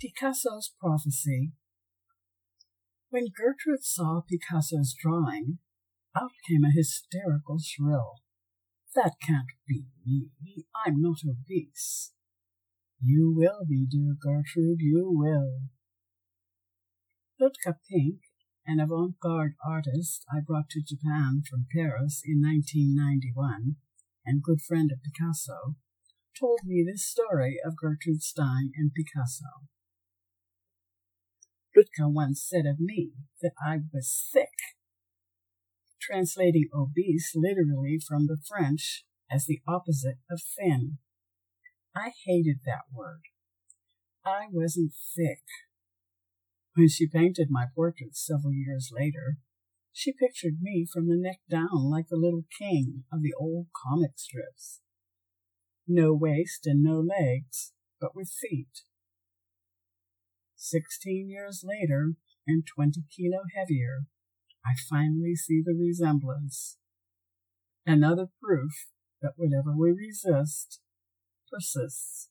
Picasso's Prophecy When Gertrude saw Picasso's drawing, out came a hysterical shrill. That can't be me. I'm not obese. You will be, dear Gertrude, you will. Lutka Pink, an avant-garde artist I brought to Japan from Paris in 1991 and good friend of Picasso, told me this story of Gertrude Stein and Picasso. Lutka once said of me that I was thick, translating obese literally from the French as the opposite of thin. I hated that word. I wasn't thick. When she painted my portrait several years later, she pictured me from the neck down like the little king of the old comic strips. No waist and no legs, but with feet. Sixteen years later, and twenty kilo heavier, I finally see the resemblance. Another proof that whatever we resist persists.